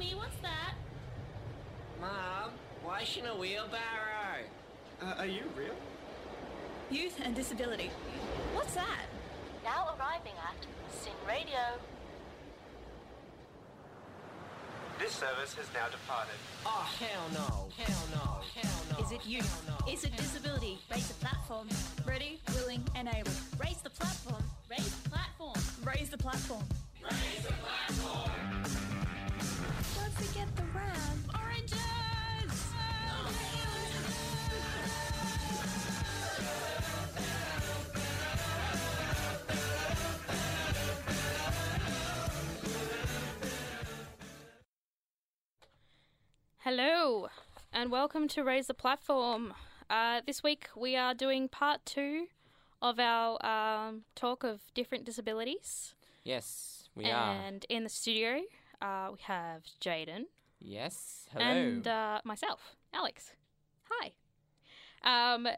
Mummy, what's that? Mom, why should a wheelbarrow? Uh, are you real? Youth and disability. What's that? Now arriving at SYN Radio. This service has now departed. Oh, hell no. Hell no. Hell no. Is it youth? No. Is it disability? Raise the platform. Ready, willing, and able. Raise the platform. Raise the platform. Raise the platform. Raise the platform. Don't forget the round. Oranges! Hello, and welcome to Raise the Platform. Uh, this week we are doing part two of our um, talk of different disabilities. Yes, we are. and in the studio, uh, we have Jaden Yes. Hello. and uh, myself, Alex. Hi. Um,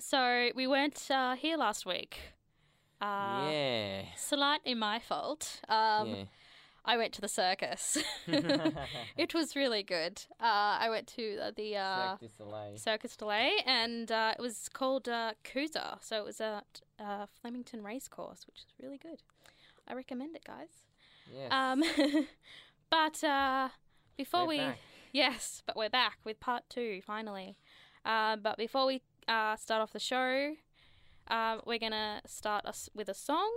so we weren't uh, here last week. Uh, yeah. Slightly my fault. Um, yeah. I went to the circus. it was really good. Uh, I went to uh, the uh, du Soleil. Circus Delay, and uh, it was called uh, Kooza. So it was at uh, Flemington Racecourse, which is really good. I recommend it, guys. Yes. Um, but uh, before We're we, back. yes, but we're back with part two finally. Uh, but before we uh, start off the show, uh, we're gonna start us with a song,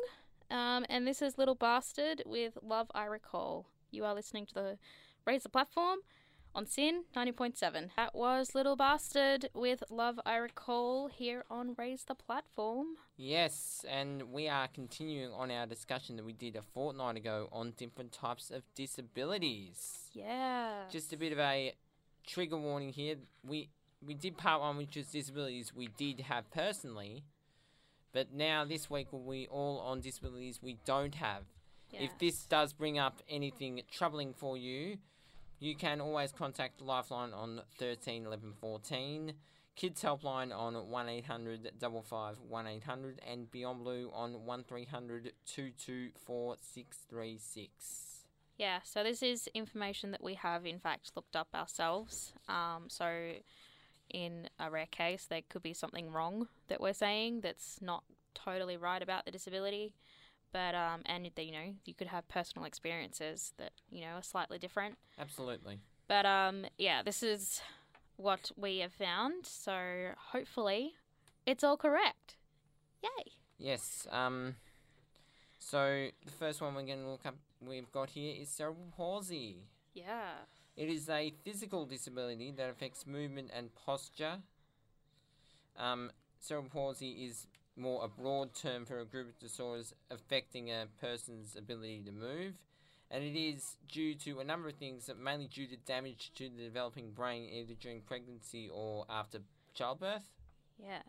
um, and this is "Little Bastard" with "Love I Recall." You are listening to the Raise the Platform on SYN ninety point seven. That was "Little Bastard" with "Love I Recall" here on Raise the Platform. Yes, and we are continuing on our discussion that we did a fortnight ago on different types of disabilities. Yeah. Just a bit of a trigger warning here. We we did part one, which was disabilities we did have personally, but now this week we all on disabilities we don't have. If this does bring up anything troubling for you, you can always contact Lifeline on 13 11 14, Kids Helpline on 1 800 55 1 800, and Beyond Blue on 1300 224 636. Yeah, so this is information that we have, in fact, looked up ourselves. Um, so, in a rare case, there could be something wrong that we're saying that's not totally right about the disability. But, um, and, you know, you could have personal experiences that, you know, are slightly different. Absolutely. But, um, yeah, this is what we have found. So, hopefully, it's all correct. Yay! Yes. Um. So the first one we're going to look up, we've got here is cerebral palsy. Yeah. It is a physical disability that affects movement and posture. Um, cerebral palsy is more a broad term for a group of disorders affecting a person's ability to move, and it is due to a number of things, that mainly due to damage to the developing brain either during pregnancy or after childbirth. Yes.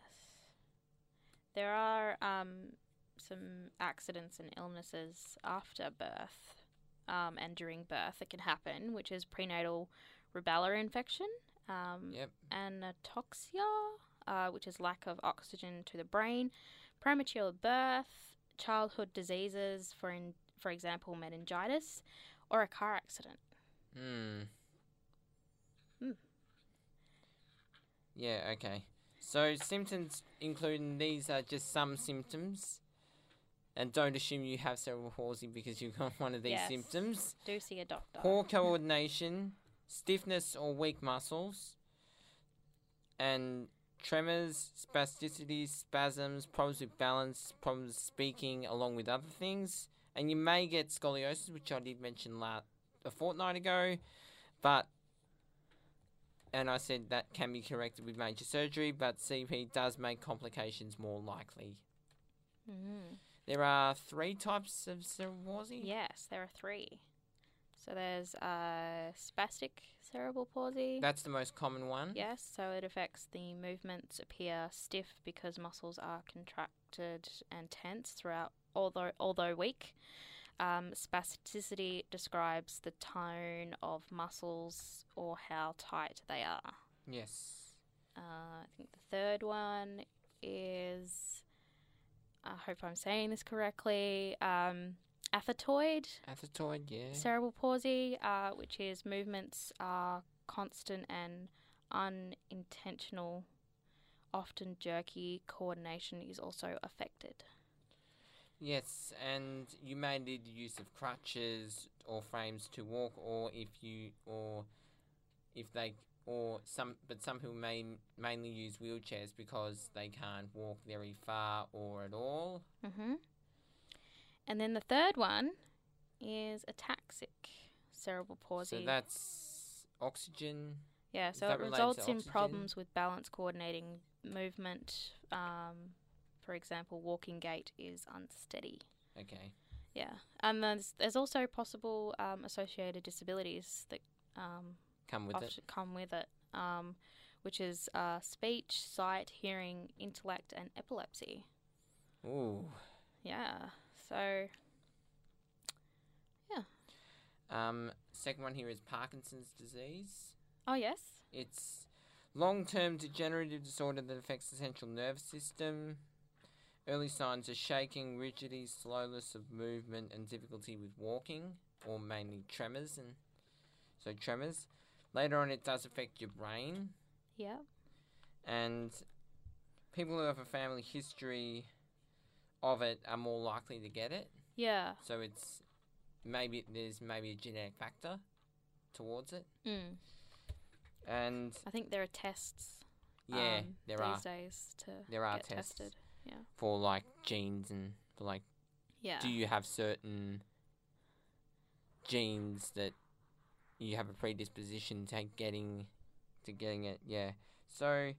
There are um, some accidents and illnesses after birth um, and during birth that can happen, which is prenatal rubella infection, um, Yep. anatoxia, uh, which is lack of oxygen to the brain, premature birth, childhood diseases, for, in, for example, meningitis, or a car accident. Hmm. Hmm. Yeah, okay. So symptoms including these are just some symptoms. And don't assume you have cerebral palsy because you've got one of these Yes. symptoms. Do see a doctor. Poor coordination, stiffness or weak muscles, and tremors, spasticity, spasms, problems with balance, problems speaking, along with other things. And you may get scoliosis, which I did mention la- a fortnight ago, but and I said that can be corrected with major surgery, but CP does make complications more likely. Mhm. There are three types of cerebral palsy. Yes, there are three. So there's uh, spastic cerebral palsy. That's the most common one. yes, so it affects the movements appear stiff because muscles are contracted and tense throughout, although although weak. Um, spasticity describes the tone of muscles or how tight they are. Yes. Uh, I think the third one is, I hope I'm saying this correctly, um, athetoid Athetoid, yeah. cerebral palsy, uh, which is movements are constant and unintentional, often jerky. Coordination is also affected. Yes, and you may need the use of crutches or frames to walk, or if you, or if they, or some, but some people may mainly use wheelchairs because they can't walk very far or at all. Mm hmm And then the third one is ataxic cerebral palsy. So that's oxygen. yeah, so it results in problems with balance, coordinating movement. Um, for example, walking gait is unsteady. Okay. Yeah, and there's there's also possible um, associated disabilities that um, Come with it. come with it, um, which is uh, speech, sight, hearing, intellect, and epilepsy. Ooh. Yeah, so yeah. Um, second one here is Parkinson's disease. oh yes, It's long-term degenerative disorder that affects the central nervous system. Early signs are shaking, rigidity, slowness of movement, and difficulty with walking, or mainly tremors. And so tremors. Later on, it does affect your brain, yeah, and people who have a family history of it are more likely to get it. yeah, So it's maybe there's maybe a genetic factor towards it, mm. and I think there are tests. yeah, um, there these are days to there are get tests. tested. for like genes and for like Yeah, do you have certain genes that you have a predisposition to getting to getting it yeah so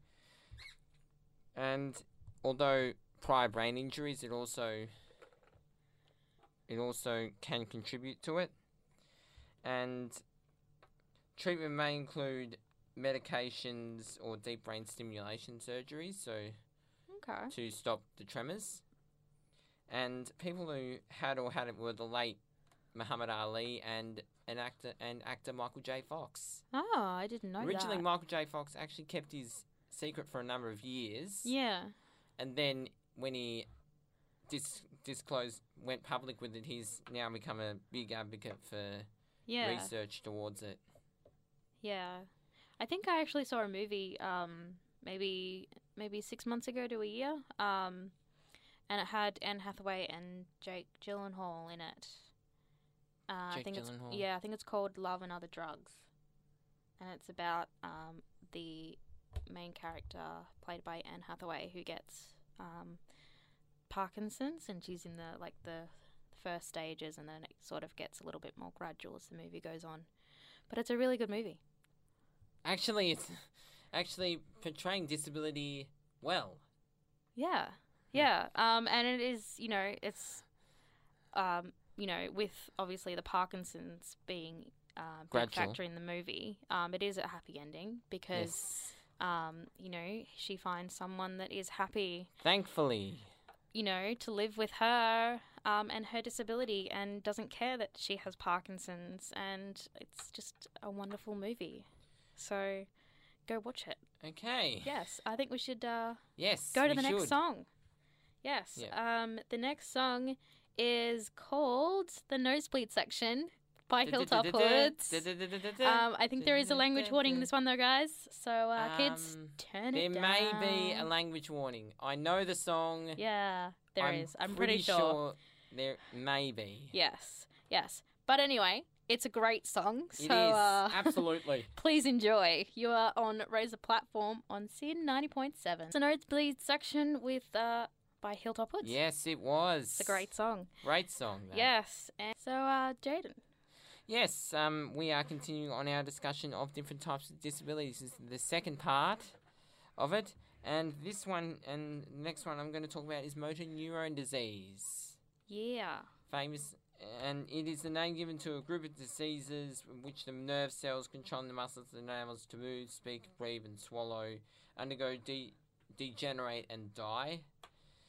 and although prior brain injuries it also it also can contribute to it and treatment may include medications or deep brain stimulation surgeries so okay. to stop the tremors. And people who had or had it were the late Muhammad Ali and an actor and actor Michael J. Fox. Oh, I didn't know Originally, that. Michael J. Fox actually kept his secret for a number of years. yeah, And then when he dis- disclosed, went public with it, he's now become a big advocate for yeah, research towards it. yeah. I think I actually saw a movie, um, maybe maybe six months ago to a year, um, and it had Anne Hathaway and Jake Gyllenhaal in it. Uh, I Jake think it's Gyllenhaal. yeah, I think it's called Love and Other Drugs, and it's about um, the main character played by Anne Hathaway who gets um, Parkinson's, and she's in the like the first stages, and then it sort of gets a little bit more gradual as the movie goes on. But it's a really good movie. Actually, it's actually portraying disability well. Yeah, yeah. Um, and it is, you know, it's, um, you know, with obviously the Parkinson's being a big factor in the movie. Um, it is a happy ending because, um, you know, she finds someone that is happy, Thankfully. you know, to live with her. Um, and her disability, and doesn't care that she has Parkinson's, and it's just a wonderful movie. So, go watch it. Okay. Yes, I think we should uh, Yes. go to the next song. Yes. Um, the next song is called "The Nosebleed Section" by Hilltop Hoods. Um, I think there is a language warning in this one, though, guys. So, uh, kids, turn There it down. may be a language warning. I know the song. Yeah, there I'm is. I'm pretty, sure. there may be. Yes, yes. But anyway, it's a great song. So, It is uh, absolutely. please enjoy. You are on Razor Platform on SYN 90.7. The Nosebleed Section with uh, by Hilltop Hoods. yes, it was. It's a great song. great song. That. Yes. And so, uh, Jaden. Yes. Um, we are continuing on our discussion of different types of disabilities. This is the second part of it, and this one and next one I'm going to talk about is motor neuron disease. Yeah. famous, and it is the name given to a group of diseases in which the nerve cells controlling the muscles and animals to move, speak, breathe, and swallow undergo de- degenerate and die.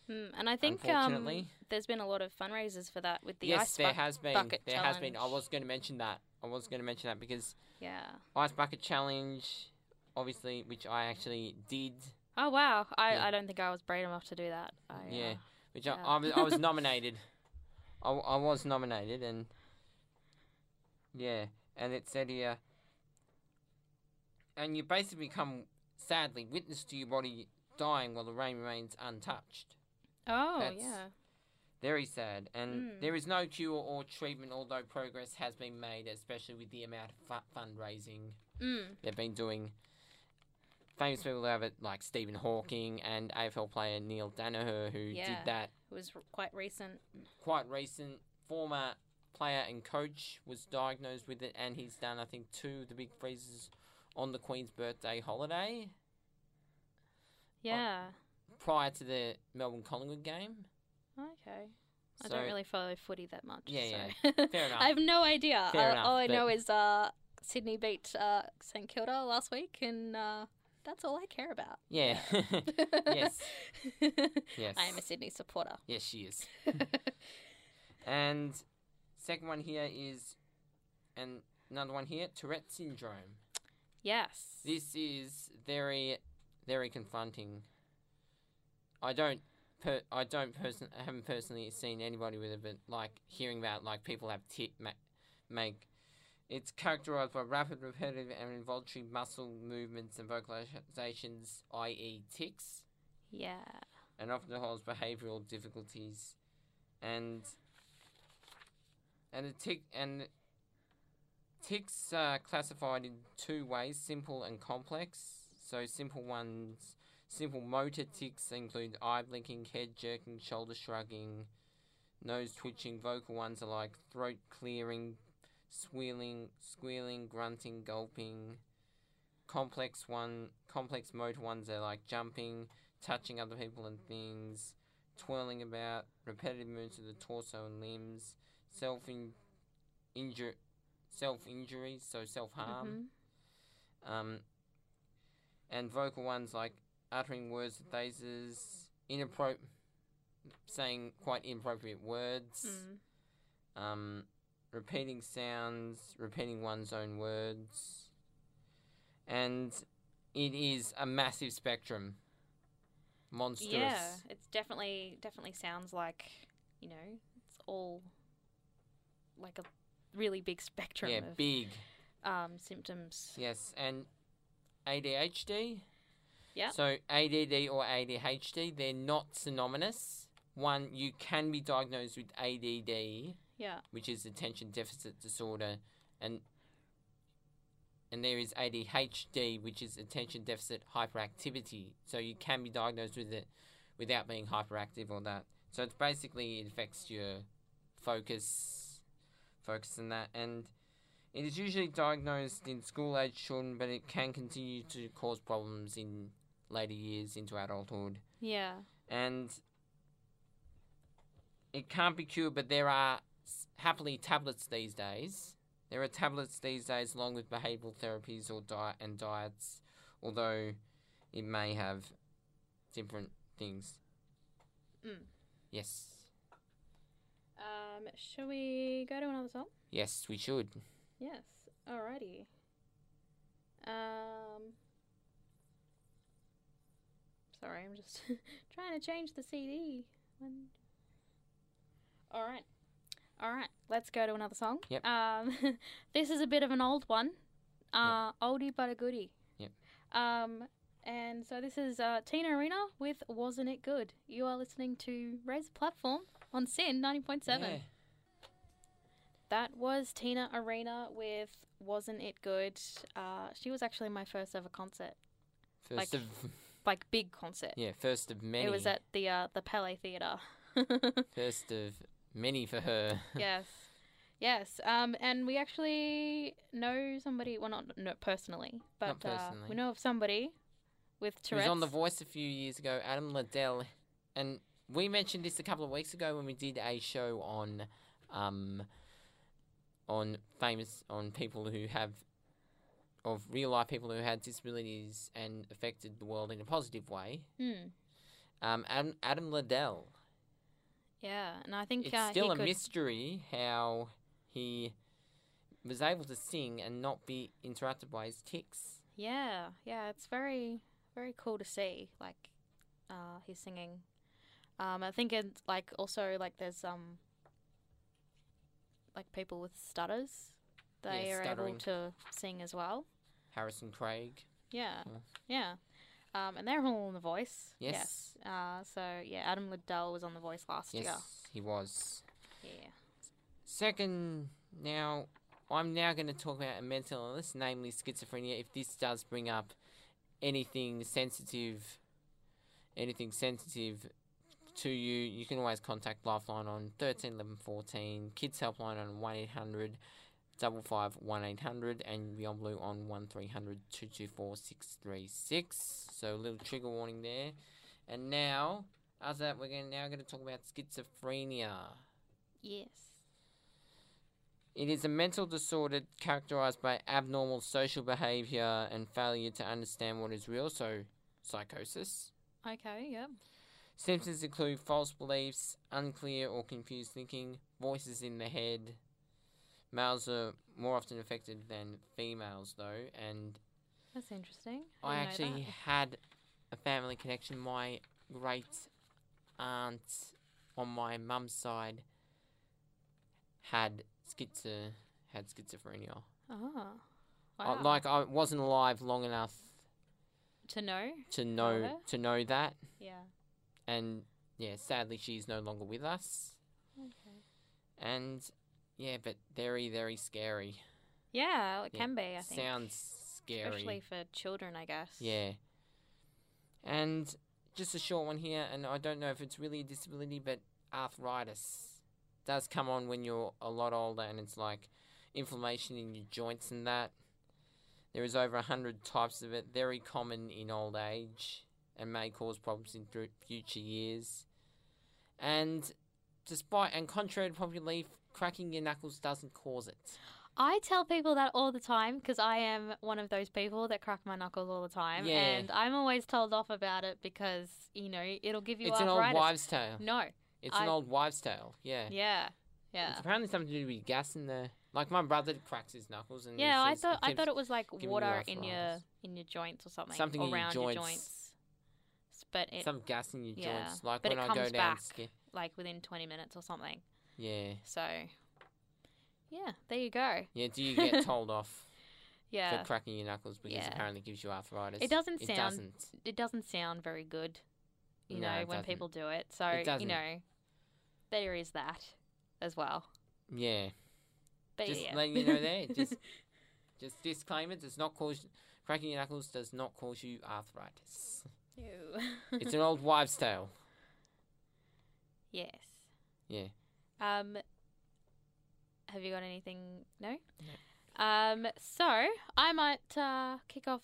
Hmm, and I think um, there's been a lot of fundraisers for that with the yes, ice there buck- has been. bucket There challenge. has been. I was going to mention that. I was going to mention that because Yeah. ice bucket challenge, obviously, which I actually did. Oh wow. I, Yeah. I don't think I was brave enough to do that. I, Yeah, Uh, which yeah. I, I, was, I was nominated. I, I was nominated, and yeah, and it said here, and you basically become sadly witness to your body dying while the rain remains untouched. Oh, That's- yeah. Very sad, and Mm. there is no cure or treatment, although progress has been made, especially with the amount of fu- fundraising Mm. they've been doing. Famous people have it, like Stephen Hawking and AFL player Neale Daniher, who Yeah. did that It was quite recent. quite recent. Former player and coach was diagnosed with it, and he's done, I think, two of the big freezes on the Queen's birthday holiday Yeah. Prior to the Melbourne Collingwood game. Okay. I So- don't really follow footy that much. Yeah, so. Fair enough. I have no idea. Fair Uh, enough, all I know is uh, Sydney beat uh, St Kilda last week, and uh, that's all I care about. Yeah. yes. Yes. I am a Sydney supporter. Yes, she is. and second one here is, and another one here, Tourette syndrome. yes. This is very, very confronting. I don't, per, I don't person, I haven't personally seen anybody with it, but like hearing about like people have tic ma- make. It's characterized by rapid, repetitive, and involuntary muscle movements and vocalizations, i.e., tics Yeah. and often holds behavioural difficulties, and and the tick and ticks are classified in two ways: simple and complex. So simple ones, simple motor ticks include eye blinking, head jerking, shoulder shrugging, nose twitching. Vocal ones are like throat clearing, squealing, squealing, grunting, gulping. Complex one, complex motor ones are like jumping, touching other people and things, twirling about, repetitive movements of the torso and limbs, self in, self injury, so self harm, Mhm. um, and vocal ones like uttering words with phrases, inappropriate, saying quite inappropriate words, Mm. um, repeating sounds, repeating one's own words, and it is a massive spectrum. Monstrous. Yeah. It's definitely definitely sounds like you know it's all like a really big spectrum Yeah, of big. um, symptoms. Yes, and ADHD. Yeah. So ADD or ADHD, they're not synonymous. One, you can be diagnosed with ADD, Yeah. which is attention deficit disorder, and and there is ADHD, which is attention deficit hyperactivity. So you can be diagnosed with it without being hyperactive or that. So it's basically it affects your focus, focus and that, and it is usually diagnosed in school age children, but it can continue to cause problems in later years into adulthood. Yeah. And it can't be cured, but there are happily tablets these days. There are tablets these days along with behavioral therapies or diet and diets, although it may have different things. Mm. Yes. Um, shall we go to another song? Yes, we should. Yes. Alrighty. Um. Sorry, I'm just trying to change the CD. One- All right. All right. Let's go to another song. Yep. Um, this is a bit of an old one. Uh, oldie but a goodie. Yep. Um, and so this is uh, Tina Arena with "Wasn't It Good." You are listening to Raise the Platform on SYN ninety point seven. Yeah. That was Tina Arena with Wasn't It Good? Uh, she was actually my first ever concert, First Like- of like big concert. yeah, first of many. It was at the uh, the Palais Theatre. first of many for her. yes, yes. Um, and we actually know somebody. Well, not not personally, but Not Uh, we know of somebody with Tourette's. He was on The Voice a few years ago, Adam Ladell, and we mentioned this a couple of weeks ago when we did a show on, um, on famous on people who have, of real life people who had disabilities and affected the world in a positive way. Hmm. Um, Adam, Adam Ladell. Yeah, and I think It's uh, still a could, mystery how he was able to sing and not be interrupted by his tics. Yeah, yeah, it's very, very cool to see. Like, uh, he's singing. Um, I think it's like also like there's um, like people with stutters. They Yeah, are able to sing as well. Harrison Craig. Yeah, yeah. Um, and they're all on The Voice. Yes. Uh, so yeah, Adam Ladell was on The Voice last Yes, year. he was. Yeah. Second, now I'm now going to talk about a mental illness, namely schizophrenia. If this does bring up anything sensitive, anything sensitive to you, you can always contact Lifeline on 13 11 14, Kids Helpline on 1 800 55 1 800, and Beyond Blue on 1 300 224 636. So a little trigger warning there. And now, after that, we're gonna, now going to talk about schizophrenia. Yes. It is a mental disorder characterized by abnormal social behavior and failure to understand what is real, so psychosis. Okay. Yep. Symptoms include false beliefs, unclear or confused thinking, voices in the head. Males are more often affected than females, though, and That's interesting. I didn't actually had a family connection. My great aunt on my mum's side had schizo had schizophrenia. Oh. I- Wow. like I wasn't alive long enough to know. to know her? to know that, Yeah. and yeah, sadly she's no longer with us, Okay. and yeah, but very very scary. Yeah, it Yeah, can be. I think. Sounds scary. Especially for children, I guess. Yeah. And just a short one here, and I don't know if it's really a disability, but arthritis does come on when you're a lot older, and it's like inflammation in your joints and that. There is over a hundred types of it, very common in old age, and may cause problems in future years. And despite and contrary to popular belief, cracking your knuckles doesn't cause it. I tell people that all the time because I am one of those people that crack my knuckles all the time, Yeah. and I'm always told off about it because you know it'll give you it's an old wives' tale. No. It's an old wives' tale. Yeah. Yeah. Yeah. It's apparently something to do with gas in there. Like my brother cracks his knuckles and Yeah, I thought I thought it was like water in your in your joints or something, Something in your around your joints. joints. But it some gas in your yeah, joints. Like but when it I go down back. ski. like within 20 minutes or something. Yeah. So, yeah, there you go. Yeah, do you get told off Yeah, for cracking your knuckles because Yeah. apparently it gives you arthritis? It doesn't it sound- Doesn't. it doesn't sound very good, you No, know, when doesn't. people do it. So, It you know, there is that as well. Yeah. But just yeah. letting you know there. Just just disclaimer, does not cause cracking your knuckles does not cause you arthritis. Ew. It's an old wives' tale. yes. Yeah. Um, have you got anything? No. Um, so I might uh, kick off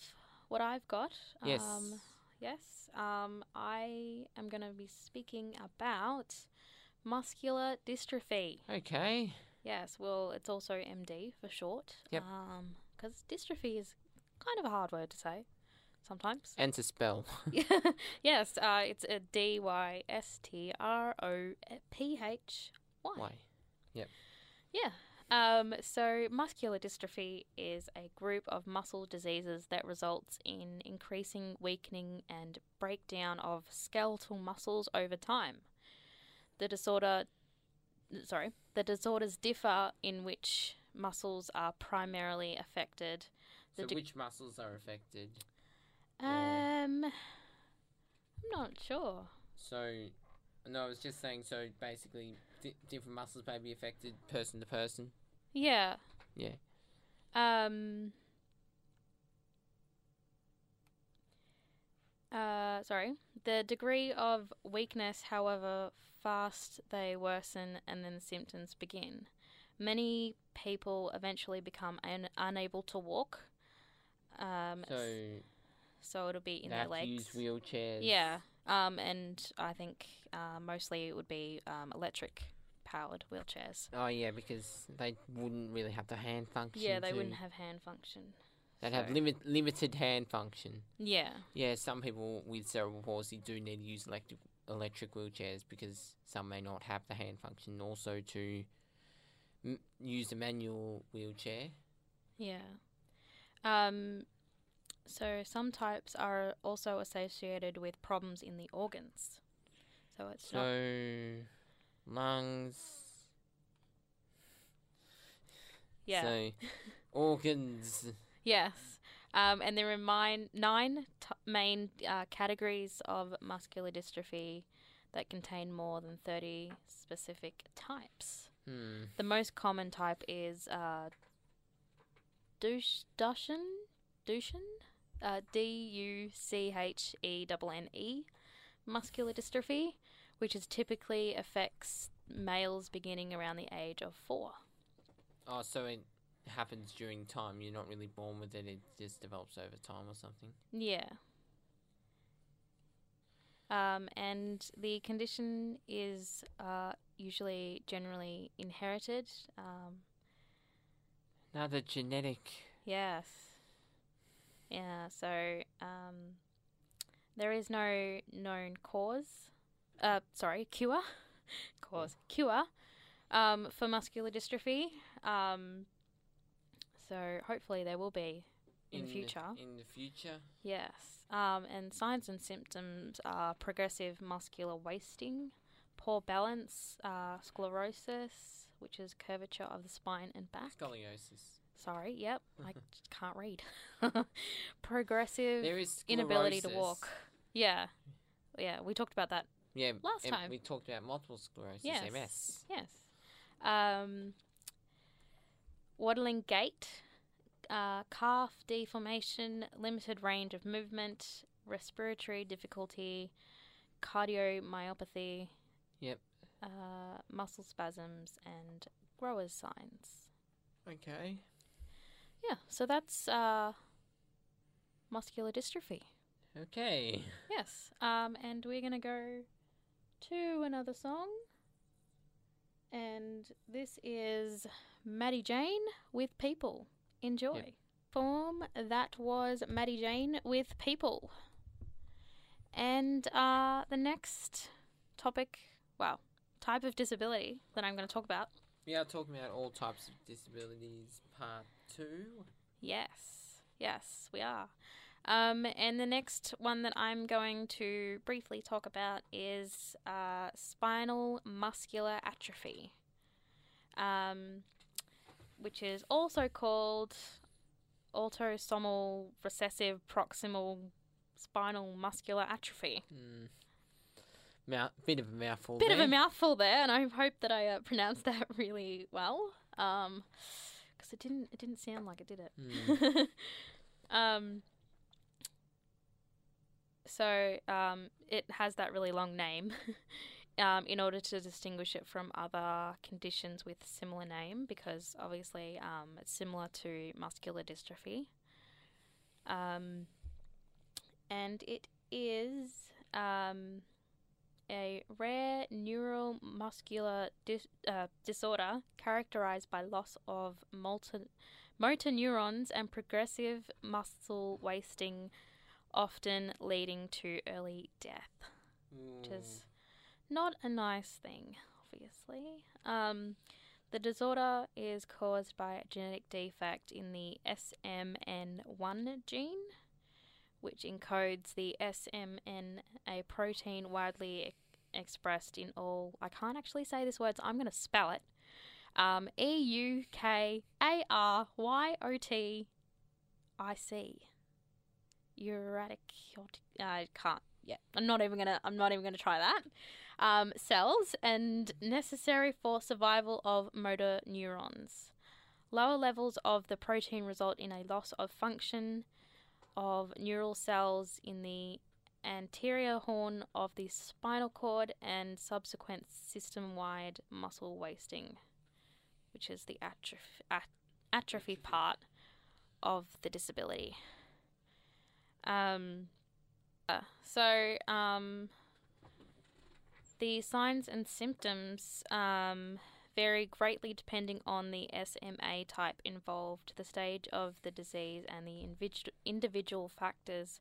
what I've got. Yes. Um, yes. Um, I am going to be speaking about muscular dystrophy. Okay. Yes. Well, it's also MD for short. Yep. Um, because dystrophy is kind of a hard word to say sometimes. And to spell. yes. Uh, it's a D Y S T R O P H Y. Why? Yeah. Um, so, muscular dystrophy is a group of muscle diseases that results in increasing weakening and breakdown of skeletal muscles over time. The disorder, sorry, the disorders differ in which muscles are primarily affected. The So de- which muscles are affected? um, I'm not sure. So, no, I was just saying. So basically, di- different muscles may be affected person to person. Yeah. Yeah. Um. Uh, sorry. The degree of weakness, however fast they worsen and then the symptoms begin. Many people eventually become un- unable to walk. Um, So so it'll be in their legs. use wheelchairs. Yeah. Um, and I think uh, mostly it would be um, electric powered wheelchairs. Oh yeah, because they wouldn't really have the hand function. Yeah, they to- wouldn't have hand function. They'd have so- limit limited hand function. Yeah. Yeah, some people with cerebral palsy do need to use electric electric wheelchairs because some may not have the hand function. Also, to m- use a manual wheelchair. Yeah. Um, so some types are also associated with problems in the organs. So it's not. So, lungs. Yeah. So, organs. Yes. Um, and there are mine, nine t- main uh, categories of muscular dystrophy that contain more than 30 specific types. Hmm. The most common type is uh, Dush- Duchenne, uh, D U C H E N N E, muscular dystrophy, which is typically affects males beginning around the age of four. Oh, so it happens during time. You're not really born with it. It just develops over time or something. Yeah. Um, and the condition is uh, usually generally inherited. Um, Another genetic. yes. Yeah, so um, there is no known cause. Uh, sorry, cure. cause. Cure um, for muscular dystrophy. Um, so hopefully there will be in, the future. in the future. Yes. Um, and signs and symptoms are progressive muscular wasting, poor balance, uh, sclerosis, which is curvature of the spine and back. Scoliosis. Sorry, yep, I can't read. progressive There is inability to walk. Yeah. Yeah, we talked about that. Yeah. Last time. we talked about multiple sclerosis. Yes. MS. Yes. Um, waddling gait, uh, calf deformation, limited range of movement, respiratory difficulty, cardiomyopathy. Yep. Uh, muscle spasms and Gowers' signs. Okay. Yeah, so that's uh, muscular dystrophy. Okay. Yes. Um, and we're gonna go to another song, and this is Maddy Jane with People. Enjoy. Yep. Form that was Maddy Jane with People. And uh, the next topic, well, type of disability that I'm going to talk about. We are talking about all types of disabilities, part two. Yes, yes, we are. Um, and the next one that I'm going to briefly talk about is uh, spinal muscular atrophy, um, which is also called autosomal recessive proximal spinal muscular atrophy. Mouth, bit of a mouthful. Bit of a mouthful there, and I hope that I uh, pronounced that really well. Um, because it didn't, it didn't sound like it, did it? Hmm. um. So, um, it has that really long name, um, in order to distinguish it from other conditions with similar name, because obviously, um, it's similar to muscular dystrophy. Um, and it is, um, a rare neuromuscular dis- uh, disorder characterized by loss of motor, motor neurons and progressive muscle wasting, often leading to early death, which is not a nice thing, obviously. Um, the disorder is caused by a genetic defect in the SMN1 gene, which encodes the SMN, a protein widely e- expressed in all. I can't actually say this word, so I'm going to spell it. Um, E U K A R Y O T I C. Uratic. I can't. Yeah, I'm not even gonna. I'm not even gonna try that. Um, cells and necessary for survival of motor neurons. Lower levels of the protein result in a loss of function of neural cells in the anterior horn of the spinal cord and subsequent system wide muscle wasting, which is the atrophy, at- atrophy part of the disability. Um, uh, so, um, the signs and symptoms um, vary greatly depending on the SMA type involved, the stage of the disease, and the individu- individual factors,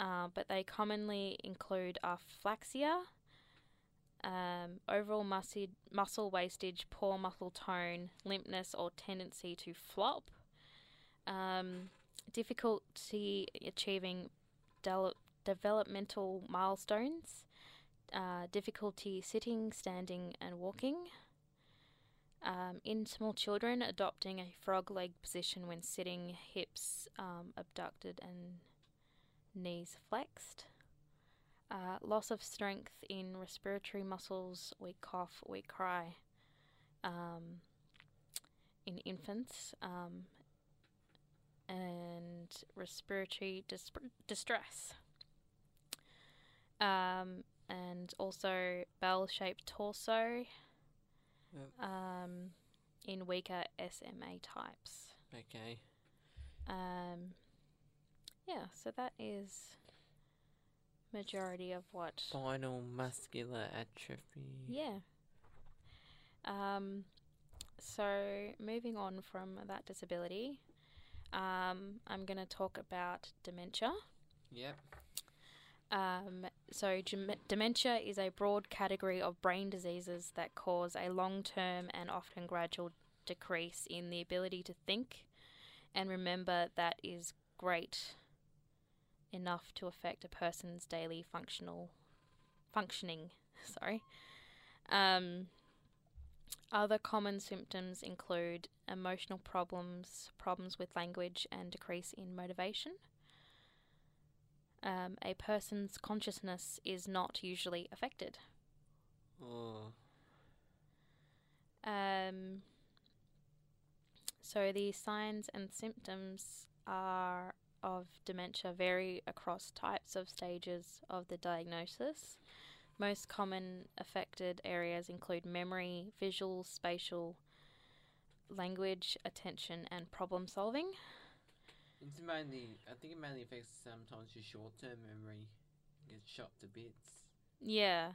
uh, but they commonly include aphylaxia, um, overall muscle, muscle wastage, poor muscle tone, limpness or tendency to flop, um, difficulty achieving del- developmental milestones, uh, difficulty sitting, standing, and walking, Um, in small children, adopting a frog leg position when sitting, hips um, abducted and knees flexed. Uh, loss of strength in respiratory muscles, weak cough, weak cry. Um, in infants, um, and respiratory dis- distress. Um, and also bell shaped torso Yep. um, in weaker SMA types. Okay. Um, yeah, so that is majority of what. Spinal muscular atrophy. Yeah. Um, so moving on from that disability, um, I'm going to talk about dementia. Yep. Um, so, dementia is a broad category of brain diseases that cause a long term and often gradual decrease in the ability to think and remember that is great enough to affect a person's daily functional functioning. Sorry. Um, other common symptoms include emotional problems, problems with language, and decrease in motivation. Um, a person's consciousness is not usually affected. Oh. Um, so the signs and symptoms are of dementia vary across types of stages of the diagnosis. Most common affected areas include memory, visual, spatial, language, attention, and problem solving. It's mainly, I think it mainly affects sometimes your short-term memory. Gets shot to bits. Yeah,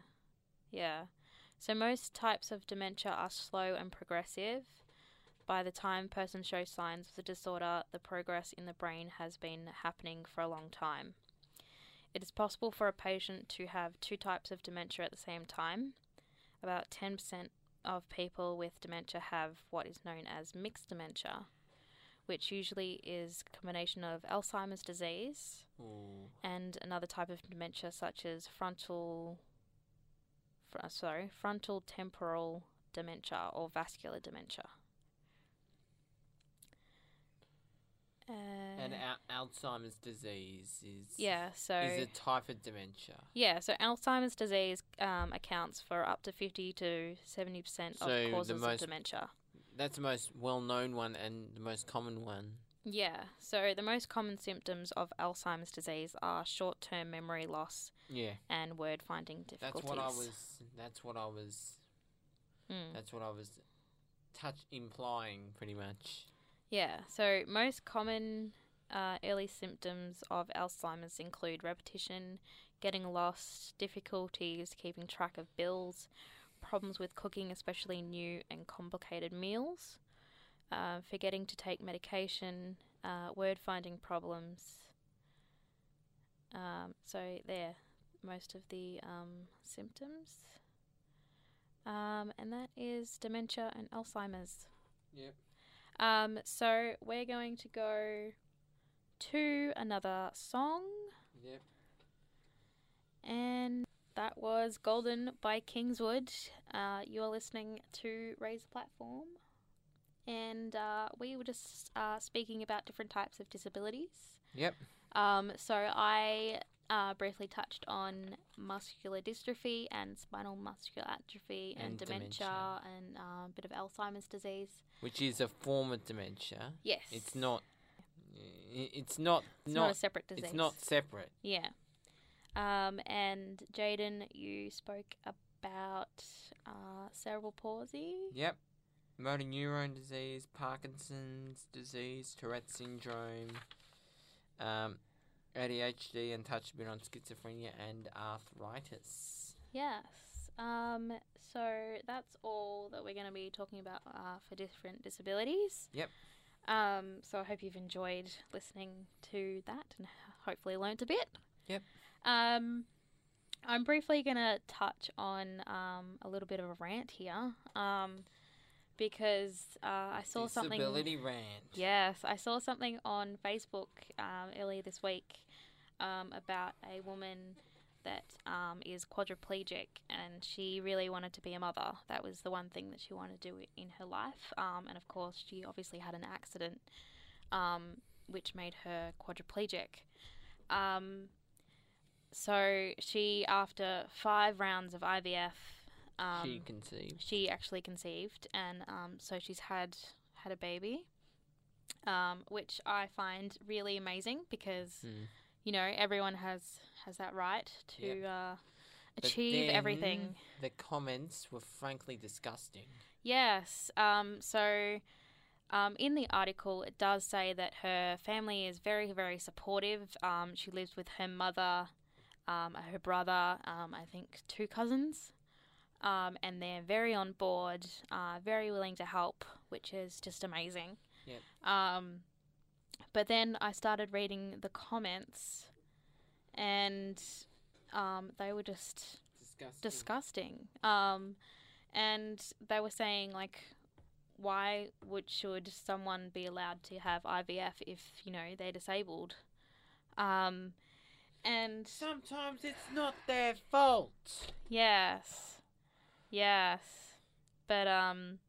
yeah. So most types of dementia are slow and progressive. By the time person shows signs of the disorder, the progress in the brain has been happening for a long time. It is possible for a patient to have two types of dementia at the same time. About 10% of people with dementia have what is known as mixed dementia, which usually is a combination of Alzheimer's disease, Oh. and another type of dementia such as frontal fr- sorry frontal temporal dementia or vascular dementia uh, And al- Alzheimer's disease is yeah so is a type of dementia. yeah so alzheimer's disease um, accounts for up to 50 to 70 percent So of causes of most- dementia That's the most well-known one and the most common one. yeah so the most common symptoms of alzheimer's disease are short-term memory loss Yeah. and word finding difficulties. That's what I was. That's what I was. Mm. That's what I was touch implying pretty much. Yeah, so most common uh, early symptoms of Alzheimer's include repetition, getting lost, difficulties keeping track of bills, problems with cooking, especially new and complicated meals, uh, forgetting to take medication, uh, word finding problems. Um, so, there, most of the um, symptoms. Um, and that is dementia and Alzheimer's. Yep. Um, so we're going to go to another song, Yep. and that was Golden by Kingswood. Uh, you're listening to Raise the Platform, and uh, we were just uh, speaking about different types of disabilities. Yep. Um, so I uh, briefly touched on muscular dystrophy and spinal muscular atrophy and, And dementia, dementia. and uh, a bit of Alzheimer's disease. Which is a form of dementia. Yes, It's not. It's not. It's not. not a separate disease. it's not separate. Yeah. Um, and Jaden, you spoke about uh, cerebral palsy. Yep. Motor neuron disease, Parkinson's disease, Tourette syndrome, um, ADHD, and touched a bit on schizophrenia and arthritis. Yes. Um, so that's all that we're going to be talking about uh, for different disabilities. Yep. Um, so I hope you've enjoyed listening to that and hopefully learnt a bit. Yep. Um, I'm briefly going to touch on um, a little bit of a rant here um, because uh, I saw something. Disability rant. Yes, I saw something on Facebook um, earlier this week um, about a woman that um, is quadriplegic, and she really wanted to be a mother. That was the one thing that she wanted to do in her life. Um, and of course, she obviously had an accident, um, which made her quadriplegic. Um, so she, after five rounds of IVF, um, she conceived. she actually conceived, and um, so she's had had a baby, um, which I find really amazing because Mm. you know everyone has has that right to Yep. uh, achieve everything. The comments were frankly disgusting. Yes. Um, so, um, in the article, it does say that her family is very, very supportive. Um, she lives with her mother, um, her brother, um, I think two cousins, um, and they're very on board, uh, very willing to help, which is just amazing. Yep. Um, but then I started reading the comments, and um, they were just Disgusting. disgusting. Um, and they were saying like, why would should someone be allowed to have IVF if you know they're disabled? Um, and Sometimes it's not their fault. yes, yes, but um,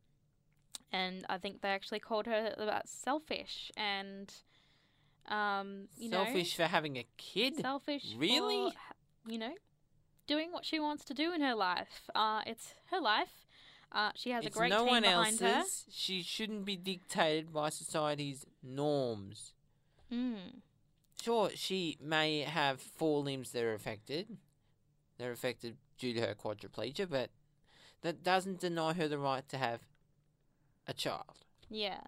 and I think they actually called her about selfish and um, you Selfish for having a kid. selfish. Really? for, you know, doing what she wants to do in her life. Uh, it's her life. Uh, she has it's a great no team one behind else's. She shouldn't be dictated by society's norms. her. Mm. Sure, she may have four limbs that are affected. They're affected due to her quadriplegia, but that doesn't deny her the right to have a child. Yeah.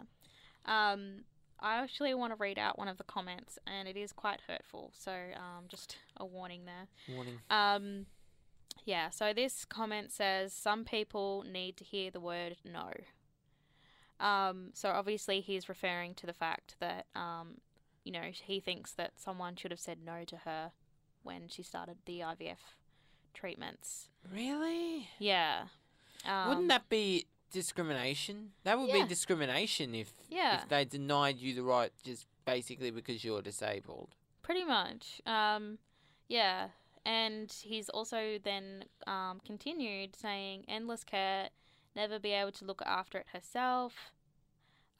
Um, I actually want to read out one of the comments, and it is quite hurtful. So, um, just a warning there. Warning. Um, yeah, so this comment says some people need to hear the word no. Um, so obviously he's referring to the fact that, um, you know, he thinks that someone should have said no to her when she started the IVF treatments. Really? Yeah. Um, Wouldn't that be discrimination? That would Yeah. be discrimination if Yeah. if they denied you the right just basically because you're disabled. Pretty much. Um, yeah. And he's also then um, continued saying endless care, never be able to look after it herself,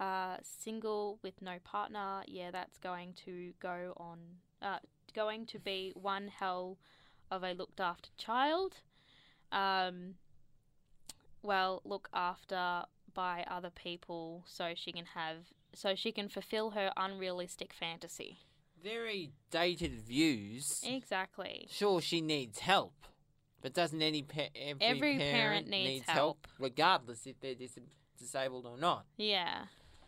uh, single with no partner. Yeah, that's going to go on, uh, going to be one hell of a looked after child. Um, well, look after by other people so she can have, so she can fulfill her unrealistic fantasy. Very dated views. Exactly. Sure, she needs help, but doesn't any pa- every, Every parent parent, needs help, regardless if they're dis- disabled or not? Yeah.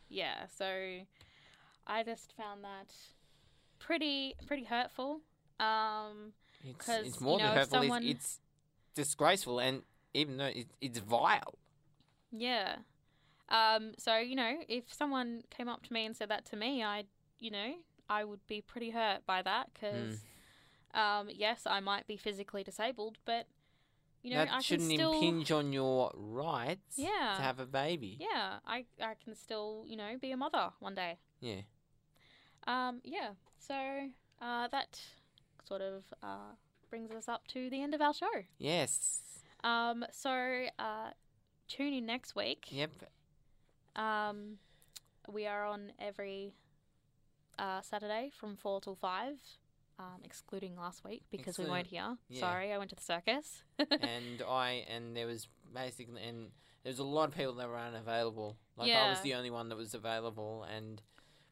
Yeah. So I just found that pretty pretty hurtful. Um It's it's you more know, than hurtful. someone- It's, it's disgraceful, and even though it, it's vile. yeah. Um so, you know, if someone came up to me and said that to me, I, you know, I would be pretty hurt by that cuz um yes, I might be physically disabled, but you know, that I shouldn't still impinge on your rights Yeah. to have a baby. Yeah, I I can still, you know, be a mother one day. Yeah. Um, yeah. So uh, that sort of uh, brings us up to the end of our show. Yes. Um, so uh, tune in next week. Yep. Um, we are on every uh, Saturday from four till five, um, excluding last week because we weren't here. yeah. Sorry, I went to the circus. and I and there was basically and there was a lot of people that were unavailable. Like I was Yeah. the only one that was available, and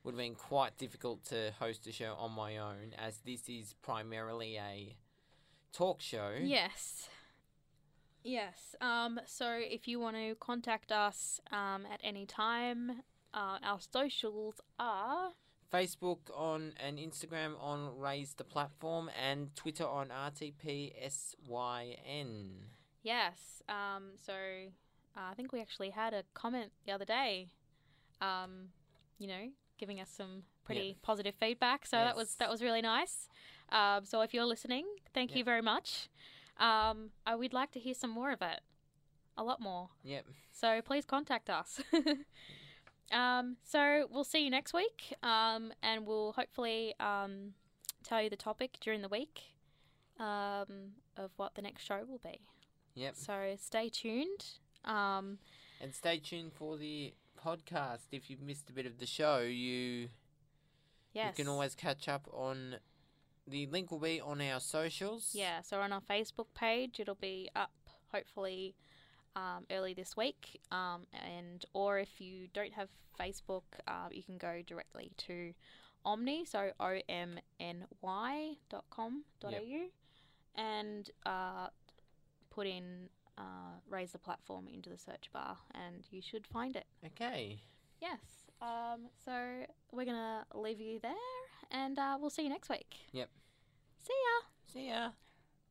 would have been quite difficult to host a show on my own, as this is primarily a talk show. Yes. Yes. Um, so if you want to contact us um, at any time, uh, our socials are Facebook on and Instagram on Raise the Platform and Twitter on RTPSYN. yes. Um, so uh, I think we actually had a comment the other day. Um, you know, giving us some pretty positive feedback. So that was that was really nice. Um, so if you're listening, thank you very much. Um, I would like to hear some more of it, a lot more. Yep. So please contact us. um, so we'll see you next week, um, and we'll hopefully um, tell you the topic during the week. um, of what the next show will be. Yep. So stay tuned. Um, And stay tuned for the podcast. If you've missed a bit of the show, you yes. you can always catch up on. The link will be on our socials. Yeah, so on our Facebook page, it'll be up hopefully um, early this week. Um, and or if you don't have Facebook, uh, you can go directly to Omny, so o m n y dot com dot au, and uh, put in uh, raise the platform into the search bar, and you should find it. Okay. Yes. Um, so we're gonna leave you there, and uh, we'll see you next week. Yep. See ya. See ya.